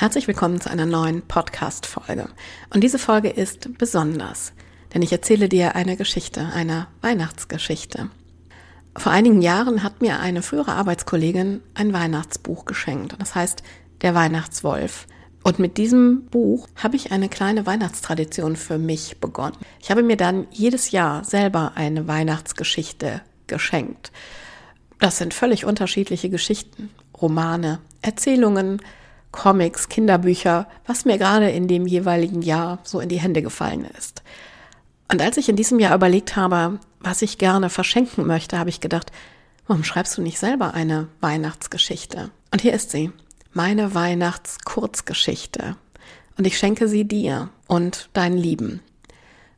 Herzlich willkommen zu einer neuen Podcast-Folge. Und diese Folge ist besonders, denn ich erzähle dir eine Geschichte, eine Weihnachtsgeschichte. Vor einigen Jahren hat mir eine frühere Arbeitskollegin ein Weihnachtsbuch geschenkt. Das heißt, der Weihnachtswolf. Und mit diesem Buch habe ich eine kleine Weihnachtstradition für mich begonnen. Ich habe mir dann jedes Jahr selber eine Weihnachtsgeschichte geschenkt. Das sind völlig unterschiedliche Geschichten, Romane, Erzählungen, Comics, Kinderbücher, was mir gerade in dem jeweiligen Jahr so in die Hände gefallen ist. Und als ich in diesem Jahr überlegt habe, was ich gerne verschenken möchte, habe ich gedacht, warum schreibst du nicht selber eine Weihnachtsgeschichte? Und hier ist sie, meine Weihnachtskurzgeschichte. Und ich schenke sie dir und deinen Lieben.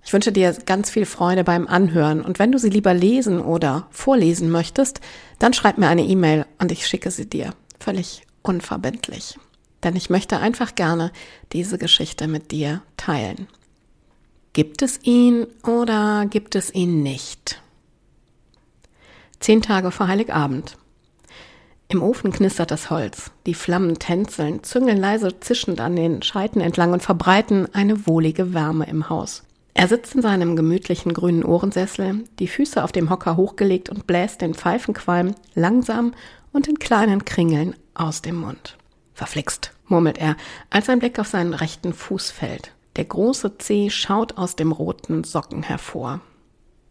Ich wünsche dir ganz viel Freude beim Anhören und wenn du sie lieber lesen oder vorlesen möchtest, dann schreib mir eine E-Mail und ich schicke sie dir. Völlig unverbindlich denn ich möchte einfach gerne diese Geschichte mit dir teilen. Gibt es ihn oder gibt es ihn nicht? Zehn Tage vor Heiligabend. Im Ofen knistert das Holz, die Flammen tänzeln, züngeln leise zischend an den Scheiten entlang und verbreiten eine wohlige Wärme im Haus. Er sitzt in seinem gemütlichen grünen Ohrensessel, die Füße auf dem Hocker hochgelegt und bläst den Pfeifenqualm langsam und in kleinen Kringeln aus dem Mund. Verflixt, murmelt er, als sein Blick auf seinen rechten Fuß fällt. Der große Zeh schaut aus dem roten Socken hervor.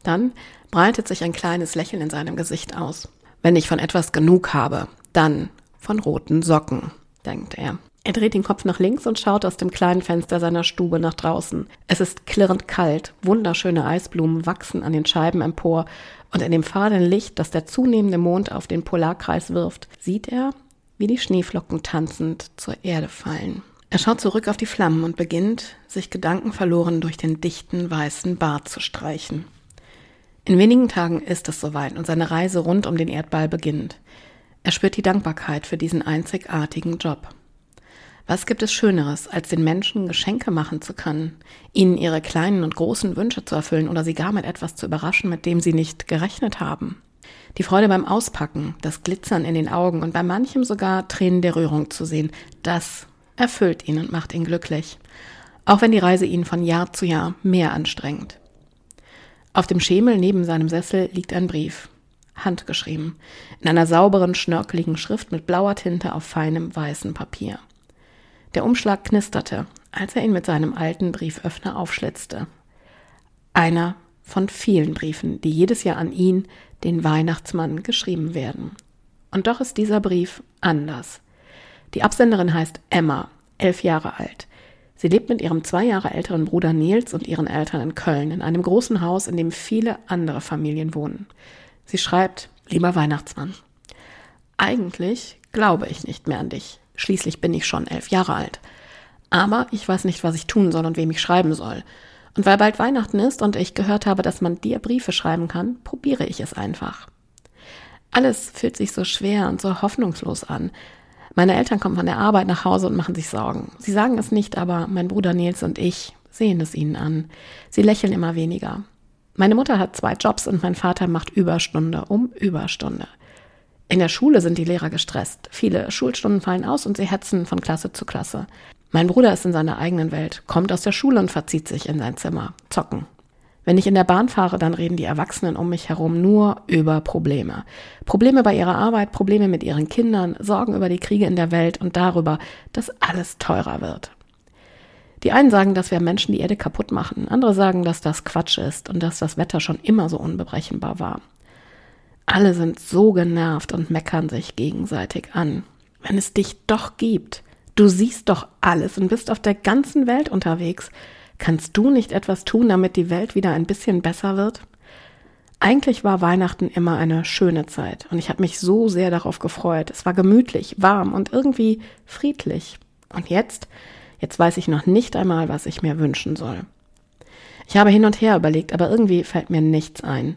Dann breitet sich ein kleines Lächeln in seinem Gesicht aus. Wenn ich von etwas genug habe, dann von roten Socken, denkt er. Er dreht den Kopf nach links und schaut aus dem kleinen Fenster seiner Stube nach draußen. Es ist klirrend kalt, wunderschöne Eisblumen wachsen an den Scheiben empor, und in dem fahlen Licht, das der zunehmende Mond auf den Polarkreis wirft, sieht er, wie die Schneeflocken tanzend zur Erde fallen. Er schaut zurück auf die Flammen und beginnt, sich gedankenverloren durch den dichten weißen Bart zu streichen. In wenigen Tagen ist es soweit und seine Reise rund um den Erdball beginnt. Er spürt die Dankbarkeit für diesen einzigartigen Job. Was gibt es Schöneres, als den Menschen Geschenke machen zu können, ihnen ihre kleinen und großen Wünsche zu erfüllen oder sie gar mit etwas zu überraschen, mit dem sie nicht gerechnet haben? Die Freude beim Auspacken, das Glitzern in den Augen und bei manchem sogar Tränen der Rührung zu sehen, das erfüllt ihn und macht ihn glücklich. Auch wenn die Reise ihn von Jahr zu Jahr mehr anstrengt. Auf dem Schemel neben seinem Sessel liegt ein Brief. Handgeschrieben. In einer sauberen, schnörkeligen Schrift mit blauer Tinte auf feinem weißen Papier. Der Umschlag knisterte, als er ihn mit seinem alten Brieföffner aufschlitzte. Einer von vielen Briefen, die jedes Jahr an ihn, den Weihnachtsmann, geschrieben werden. Und doch ist dieser Brief anders. Die Absenderin heißt Emma, elf Jahre alt. Sie lebt mit ihrem zwei Jahre älteren Bruder Nils und ihren Eltern in Köln, in einem großen Haus, in dem viele andere Familien wohnen. Sie schreibt, lieber Weihnachtsmann, eigentlich glaube ich nicht mehr an dich. Schließlich bin ich schon elf Jahre alt. Aber ich weiß nicht, was ich tun soll und wem ich schreiben soll. Und weil bald Weihnachten ist und ich gehört habe, dass man dir Briefe schreiben kann, probiere ich es einfach. Alles fühlt sich so schwer und so hoffnungslos an. Meine Eltern kommen von der Arbeit nach Hause und machen sich Sorgen. Sie sagen es nicht, aber mein Bruder Nils und ich sehen es ihnen an. Sie lächeln immer weniger. Meine Mutter hat zwei Jobs und mein Vater macht Überstunde um Überstunde. In der Schule sind die Lehrer gestresst. Viele Schulstunden fallen aus und sie hetzen von Klasse zu Klasse. Mein Bruder ist in seiner eigenen Welt, kommt aus der Schule und verzieht sich in sein Zimmer. Zocken. Wenn ich in der Bahn fahre, dann reden die Erwachsenen um mich herum nur über Probleme. Probleme bei ihrer Arbeit, Probleme mit ihren Kindern, Sorgen über die Kriege in der Welt und darüber, dass alles teurer wird. Die einen sagen, dass wir Menschen die Erde kaputt machen, andere sagen, dass das Quatsch ist und dass das Wetter schon immer so unbebrechenbar war. Alle sind so genervt und meckern sich gegenseitig an. Wenn es dich doch gibt, Du siehst doch alles und bist auf der ganzen Welt unterwegs. Kannst du nicht etwas tun, damit die Welt wieder ein bisschen besser wird? Eigentlich war Weihnachten immer eine schöne Zeit und ich habe mich so sehr darauf gefreut. Es war gemütlich, warm und irgendwie friedlich. Und jetzt, jetzt weiß ich noch nicht einmal, was ich mir wünschen soll. Ich habe hin und her überlegt, aber irgendwie fällt mir nichts ein.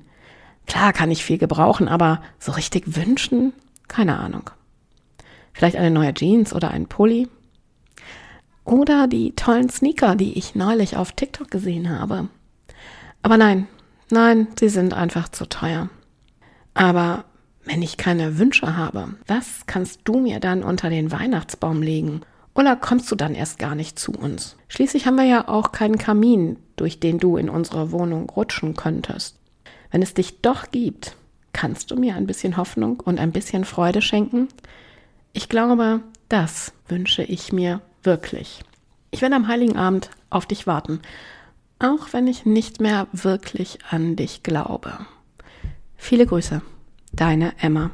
Klar kann ich viel gebrauchen, aber so richtig wünschen? Keine Ahnung. Vielleicht eine neue Jeans oder ein Pulli. Oder die tollen Sneaker, die ich neulich auf TikTok gesehen habe. Aber nein, nein, sie sind einfach zu teuer. Aber wenn ich keine Wünsche habe, was kannst du mir dann unter den Weihnachtsbaum legen? Oder kommst du dann erst gar nicht zu uns? Schließlich haben wir ja auch keinen Kamin, durch den du in unsere Wohnung rutschen könntest. Wenn es dich doch gibt, kannst du mir ein bisschen Hoffnung und ein bisschen Freude schenken? Ich glaube, das wünsche ich mir wirklich. Ich werde am heiligen Abend auf dich warten, auch wenn ich nicht mehr wirklich an dich glaube. Viele Grüße, deine Emma.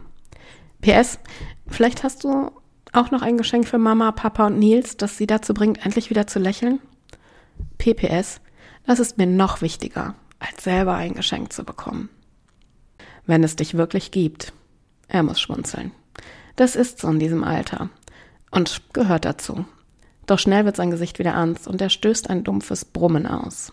PS, vielleicht hast du auch noch ein Geschenk für Mama, Papa und Nils, das sie dazu bringt, endlich wieder zu lächeln? PPS, das ist mir noch wichtiger, als selber ein Geschenk zu bekommen. Wenn es dich wirklich gibt. Er muss schmunzeln. Das ist so in diesem Alter und gehört dazu. Doch schnell wird sein Gesicht wieder ernst und er stößt ein dumpfes Brummen aus.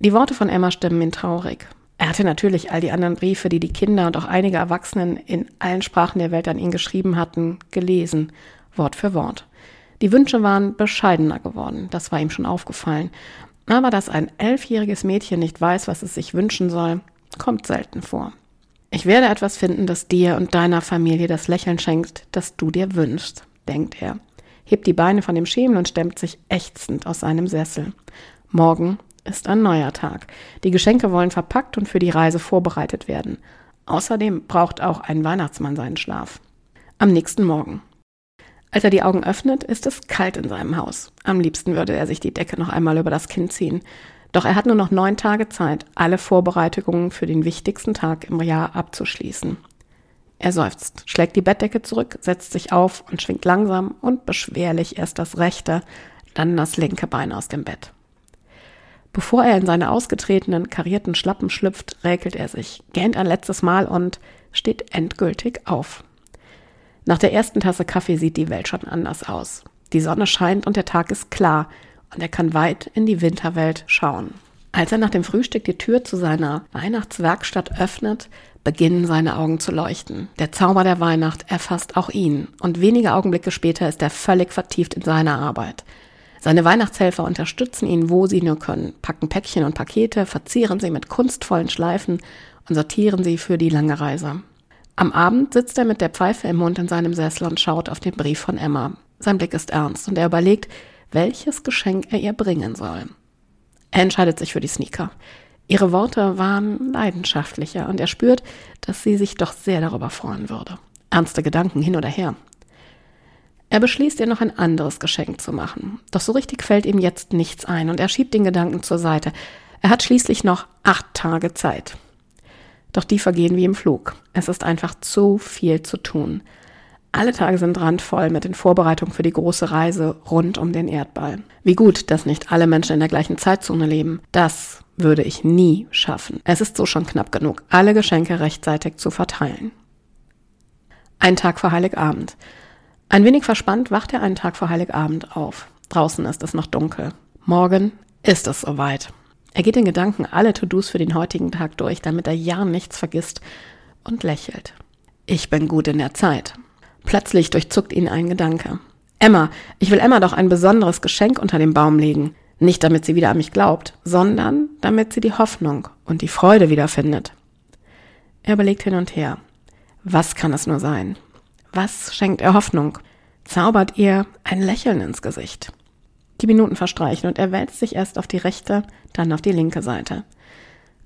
Die Worte von Emma stimmen ihn traurig. Er hatte natürlich all die anderen Briefe, die die Kinder und auch einige Erwachsenen in allen Sprachen der Welt an ihn geschrieben hatten, gelesen Wort für Wort. Die Wünsche waren bescheidener geworden, das war ihm schon aufgefallen. Aber dass ein elfjähriges Mädchen nicht weiß, was es sich wünschen soll, kommt selten vor. Ich werde etwas finden, das dir und deiner Familie das Lächeln schenkt, das du dir wünschst, denkt er, hebt die Beine von dem Schemel und stemmt sich ächzend aus seinem Sessel. Morgen ist ein neuer Tag. Die Geschenke wollen verpackt und für die Reise vorbereitet werden. Außerdem braucht auch ein Weihnachtsmann seinen Schlaf. Am nächsten Morgen. Als er die Augen öffnet, ist es kalt in seinem Haus. Am liebsten würde er sich die Decke noch einmal über das Kinn ziehen. Doch er hat nur noch neun Tage Zeit, alle Vorbereitungen für den wichtigsten Tag im Jahr abzuschließen. Er seufzt, schlägt die Bettdecke zurück, setzt sich auf und schwingt langsam und beschwerlich erst das rechte, dann das linke Bein aus dem Bett. Bevor er in seine ausgetretenen, karierten Schlappen schlüpft, räkelt er sich, gähnt ein letztes Mal und steht endgültig auf. Nach der ersten Tasse Kaffee sieht die Welt schon anders aus. Die Sonne scheint und der Tag ist klar und er kann weit in die Winterwelt schauen. Als er nach dem Frühstück die Tür zu seiner Weihnachtswerkstatt öffnet, beginnen seine Augen zu leuchten. Der Zauber der Weihnacht erfasst auch ihn und wenige Augenblicke später ist er völlig vertieft in seiner Arbeit. Seine Weihnachtshelfer unterstützen ihn, wo sie nur können, packen Päckchen und Pakete, verzieren sie mit kunstvollen Schleifen und sortieren sie für die lange Reise. Am Abend sitzt er mit der Pfeife im Mund in seinem Sessel und schaut auf den Brief von Emma. Sein Blick ist ernst und er überlegt, welches Geschenk er ihr bringen soll. Er entscheidet sich für die Sneaker. Ihre Worte waren leidenschaftlicher und er spürt, dass sie sich doch sehr darüber freuen würde. Ernste Gedanken hin oder her. Er beschließt ihr noch ein anderes Geschenk zu machen. Doch so richtig fällt ihm jetzt nichts ein und er schiebt den Gedanken zur Seite. Er hat schließlich noch acht Tage Zeit. Doch die vergehen wie im Flug. Es ist einfach zu viel zu tun. Alle Tage sind randvoll mit den Vorbereitungen für die große Reise rund um den Erdball. Wie gut, dass nicht alle Menschen in der gleichen Zeitzone leben. Das würde ich nie schaffen. Es ist so schon knapp genug, alle Geschenke rechtzeitig zu verteilen. Ein Tag vor Heiligabend. Ein wenig verspannt wacht er einen Tag vor Heiligabend auf. Draußen ist es noch dunkel. Morgen ist es soweit. Er geht in Gedanken alle To-Dos für den heutigen Tag durch, damit er ja nichts vergisst und lächelt. Ich bin gut in der Zeit. Plötzlich durchzuckt ihn ein Gedanke. Emma, ich will Emma doch ein besonderes Geschenk unter den Baum legen. Nicht damit sie wieder an mich glaubt, sondern damit sie die Hoffnung und die Freude wiederfindet. Er überlegt hin und her. Was kann es nur sein? Was schenkt er Hoffnung? Zaubert ihr ein Lächeln ins Gesicht? Die Minuten verstreichen und er wälzt sich erst auf die rechte, dann auf die linke Seite.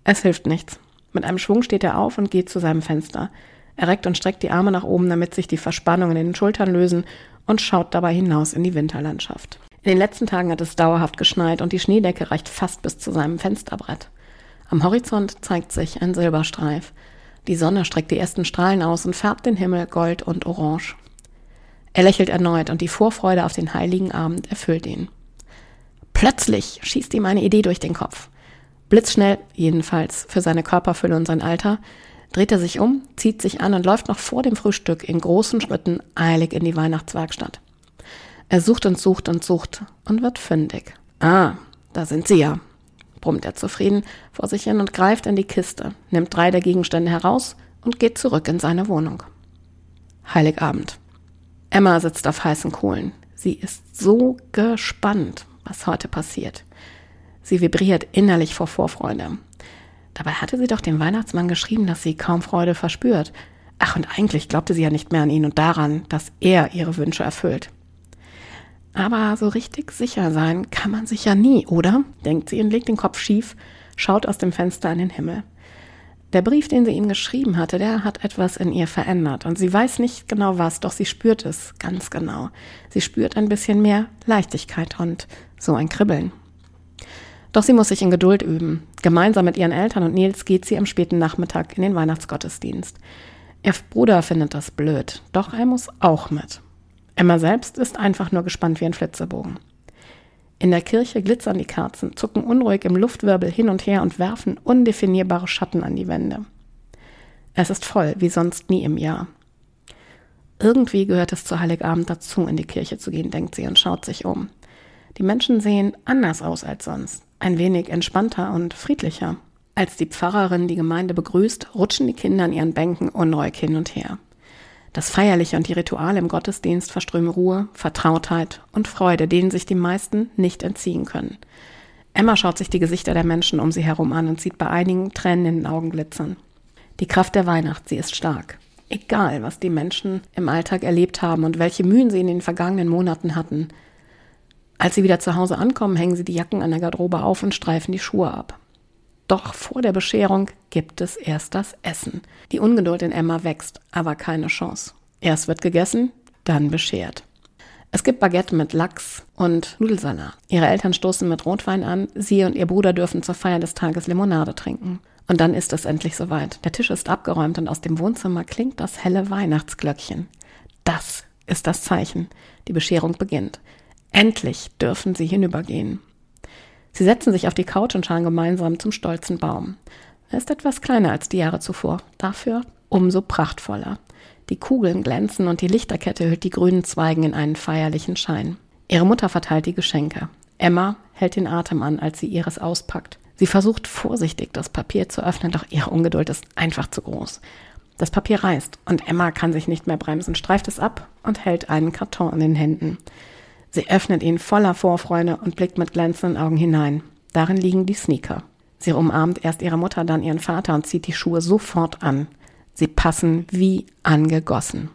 Es hilft nichts. Mit einem Schwung steht er auf und geht zu seinem Fenster. Er reckt und streckt die Arme nach oben, damit sich die Verspannungen in den Schultern lösen und schaut dabei hinaus in die Winterlandschaft. In den letzten Tagen hat es dauerhaft geschneit und die Schneedecke reicht fast bis zu seinem Fensterbrett. Am Horizont zeigt sich ein Silberstreif. Die Sonne streckt die ersten Strahlen aus und färbt den Himmel gold und orange. Er lächelt erneut und die Vorfreude auf den heiligen Abend erfüllt ihn. Plötzlich schießt ihm eine Idee durch den Kopf. Blitzschnell, jedenfalls für seine Körperfülle und sein Alter, dreht er sich um, zieht sich an und läuft noch vor dem Frühstück in großen Schritten eilig in die Weihnachtswerkstatt. Er sucht und sucht und sucht und wird fündig. Ah, da sind sie ja, brummt er zufrieden vor sich hin und greift in die Kiste, nimmt drei der Gegenstände heraus und geht zurück in seine Wohnung. Heiligabend. Emma sitzt auf heißen Kohlen. Sie ist so gespannt was heute passiert. Sie vibriert innerlich vor Vorfreude. Dabei hatte sie doch dem Weihnachtsmann geschrieben, dass sie kaum Freude verspürt. Ach, und eigentlich glaubte sie ja nicht mehr an ihn und daran, dass er ihre Wünsche erfüllt. Aber so richtig sicher sein kann man sich ja nie, oder? denkt sie und legt den Kopf schief, schaut aus dem Fenster an den Himmel. Der Brief, den sie ihm geschrieben hatte, der hat etwas in ihr verändert. Und sie weiß nicht genau was, doch sie spürt es ganz genau. Sie spürt ein bisschen mehr Leichtigkeit und so ein Kribbeln. Doch sie muss sich in Geduld üben. Gemeinsam mit ihren Eltern und Nils geht sie am späten Nachmittag in den Weihnachtsgottesdienst. Ihr Bruder findet das blöd, doch er muss auch mit. Emma selbst ist einfach nur gespannt wie ein Flitzebogen. In der Kirche glitzern die Kerzen, zucken unruhig im Luftwirbel hin und her und werfen undefinierbare Schatten an die Wände. Es ist voll, wie sonst nie im Jahr. Irgendwie gehört es zu Heiligabend dazu, in die Kirche zu gehen, denkt sie und schaut sich um. Die Menschen sehen anders aus als sonst, ein wenig entspannter und friedlicher. Als die Pfarrerin die Gemeinde begrüßt, rutschen die Kinder an ihren Bänken unruhig hin und her. Das Feierliche und die Rituale im Gottesdienst verströmen Ruhe, Vertrautheit und Freude, denen sich die meisten nicht entziehen können. Emma schaut sich die Gesichter der Menschen um sie herum an und sieht bei einigen Tränen in den Augen glitzern. Die Kraft der Weihnacht, sie ist stark. Egal, was die Menschen im Alltag erlebt haben und welche Mühen sie in den vergangenen Monaten hatten. Als sie wieder zu Hause ankommen, hängen sie die Jacken an der Garderobe auf und streifen die Schuhe ab. Doch vor der Bescherung gibt es erst das Essen. Die Ungeduld in Emma wächst, aber keine Chance. Erst wird gegessen, dann beschert. Es gibt Baguette mit Lachs und Nudelsalat. Ihre Eltern stoßen mit Rotwein an, sie und ihr Bruder dürfen zur Feier des Tages Limonade trinken. Und dann ist es endlich soweit. Der Tisch ist abgeräumt und aus dem Wohnzimmer klingt das helle Weihnachtsglöckchen. Das ist das Zeichen. Die Bescherung beginnt. Endlich dürfen sie hinübergehen. Sie setzen sich auf die Couch und schauen gemeinsam zum stolzen Baum. Er ist etwas kleiner als die Jahre zuvor, dafür umso prachtvoller. Die Kugeln glänzen und die Lichterkette hüllt die grünen Zweigen in einen feierlichen Schein. Ihre Mutter verteilt die Geschenke. Emma hält den Atem an, als sie ihres auspackt. Sie versucht vorsichtig, das Papier zu öffnen, doch ihre Ungeduld ist einfach zu groß. Das Papier reißt und Emma kann sich nicht mehr bremsen, streift es ab und hält einen Karton in den Händen. Sie öffnet ihn voller Vorfreude und blickt mit glänzenden Augen hinein. Darin liegen die Sneaker. Sie umarmt erst ihre Mutter, dann ihren Vater und zieht die Schuhe sofort an. Sie passen wie angegossen.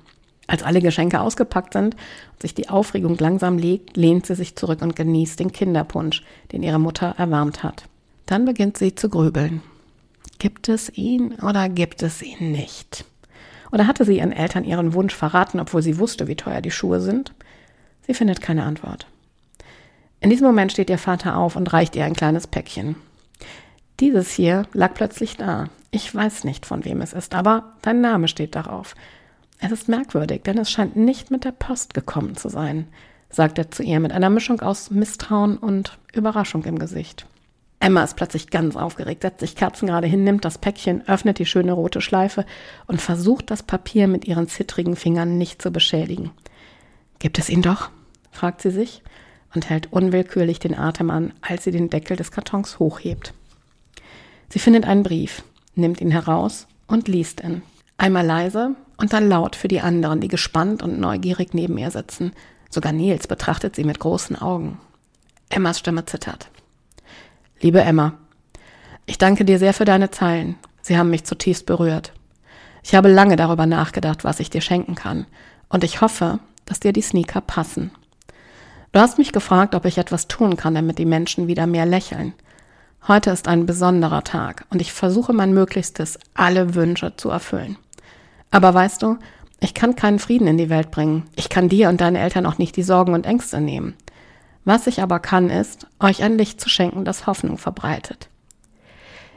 Als alle Geschenke ausgepackt sind und sich die Aufregung langsam legt, lehnt sie sich zurück und genießt den Kinderpunsch, den ihre Mutter erwärmt hat. Dann beginnt sie zu grübeln. Gibt es ihn oder gibt es ihn nicht? Oder hatte sie ihren Eltern ihren Wunsch verraten, obwohl sie wusste, wie teuer die Schuhe sind? Sie findet keine Antwort. In diesem Moment steht ihr Vater auf und reicht ihr ein kleines Päckchen. Dieses hier lag plötzlich da. Ich weiß nicht, von wem es ist, aber dein Name steht darauf. Es ist merkwürdig, denn es scheint nicht mit der Post gekommen zu sein, sagt er zu ihr mit einer Mischung aus Misstrauen und Überraschung im Gesicht. Emma ist plötzlich ganz aufgeregt, setzt sich kerzengerade hin, nimmt das Päckchen, öffnet die schöne rote Schleife und versucht das Papier mit ihren zittrigen Fingern nicht zu beschädigen. Gibt es ihn doch? Fragt sie sich und hält unwillkürlich den Atem an, als sie den Deckel des Kartons hochhebt. Sie findet einen Brief, nimmt ihn heraus und liest ihn. Einmal leise und dann laut für die anderen, die gespannt und neugierig neben ihr sitzen. Sogar Nils betrachtet sie mit großen Augen. Emmas Stimme zittert. Liebe Emma, ich danke dir sehr für deine Zeilen. Sie haben mich zutiefst berührt. Ich habe lange darüber nachgedacht, was ich dir schenken kann. Und ich hoffe, dass dir die Sneaker passen. Du hast mich gefragt, ob ich etwas tun kann, damit die Menschen wieder mehr lächeln. Heute ist ein besonderer Tag und ich versuche mein Möglichstes, alle Wünsche zu erfüllen. Aber weißt du, ich kann keinen Frieden in die Welt bringen. Ich kann dir und deinen Eltern auch nicht die Sorgen und Ängste nehmen. Was ich aber kann, ist, euch ein Licht zu schenken, das Hoffnung verbreitet.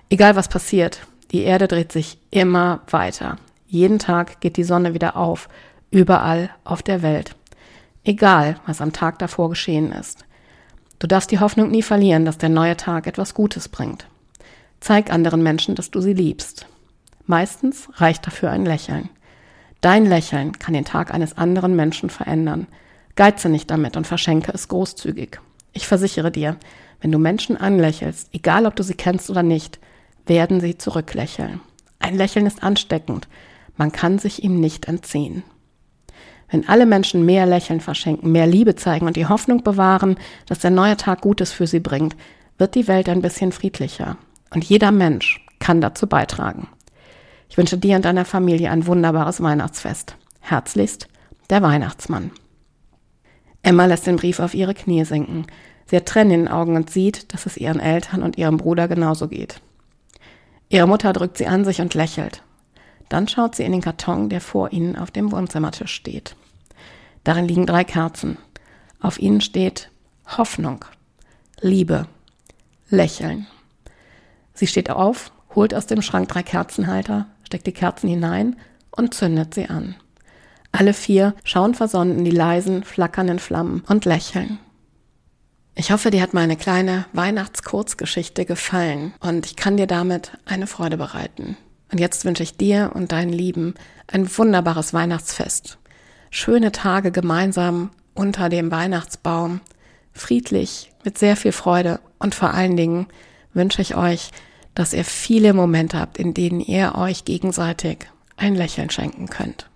Egal was passiert, die Erde dreht sich immer weiter. Jeden Tag geht die Sonne wieder auf überall auf der Welt. Egal, was am Tag davor geschehen ist. Du darfst die Hoffnung nie verlieren, dass der neue Tag etwas Gutes bringt. Zeig anderen Menschen, dass du sie liebst. Meistens reicht dafür ein Lächeln. Dein Lächeln kann den Tag eines anderen Menschen verändern. Geize nicht damit und verschenke es großzügig. Ich versichere dir, wenn du Menschen anlächelst, egal ob du sie kennst oder nicht, werden sie zurücklächeln. Ein Lächeln ist ansteckend. Man kann sich ihm nicht entziehen. Wenn alle Menschen mehr Lächeln verschenken, mehr Liebe zeigen und die Hoffnung bewahren, dass der neue Tag Gutes für sie bringt, wird die Welt ein bisschen friedlicher. Und jeder Mensch kann dazu beitragen. Ich wünsche dir und deiner Familie ein wunderbares Weihnachtsfest. Herzlichst, der Weihnachtsmann. Emma lässt den Brief auf ihre Knie sinken. Sie hat Tränen in den Augen und sieht, dass es ihren Eltern und ihrem Bruder genauso geht. Ihre Mutter drückt sie an sich und lächelt. Dann schaut sie in den Karton, der vor ihnen auf dem Wohnzimmertisch steht. Darin liegen drei Kerzen. Auf ihnen steht Hoffnung, Liebe, Lächeln. Sie steht auf, holt aus dem Schrank drei Kerzenhalter, steckt die Kerzen hinein und zündet sie an. Alle vier schauen versonnen in die leisen, flackernden Flammen und lächeln. Ich hoffe, dir hat meine kleine Weihnachtskurzgeschichte gefallen und ich kann dir damit eine Freude bereiten. Und jetzt wünsche ich dir und deinen Lieben ein wunderbares Weihnachtsfest. Schöne Tage gemeinsam unter dem Weihnachtsbaum, friedlich, mit sehr viel Freude und vor allen Dingen wünsche ich euch, dass ihr viele Momente habt, in denen ihr euch gegenseitig ein Lächeln schenken könnt.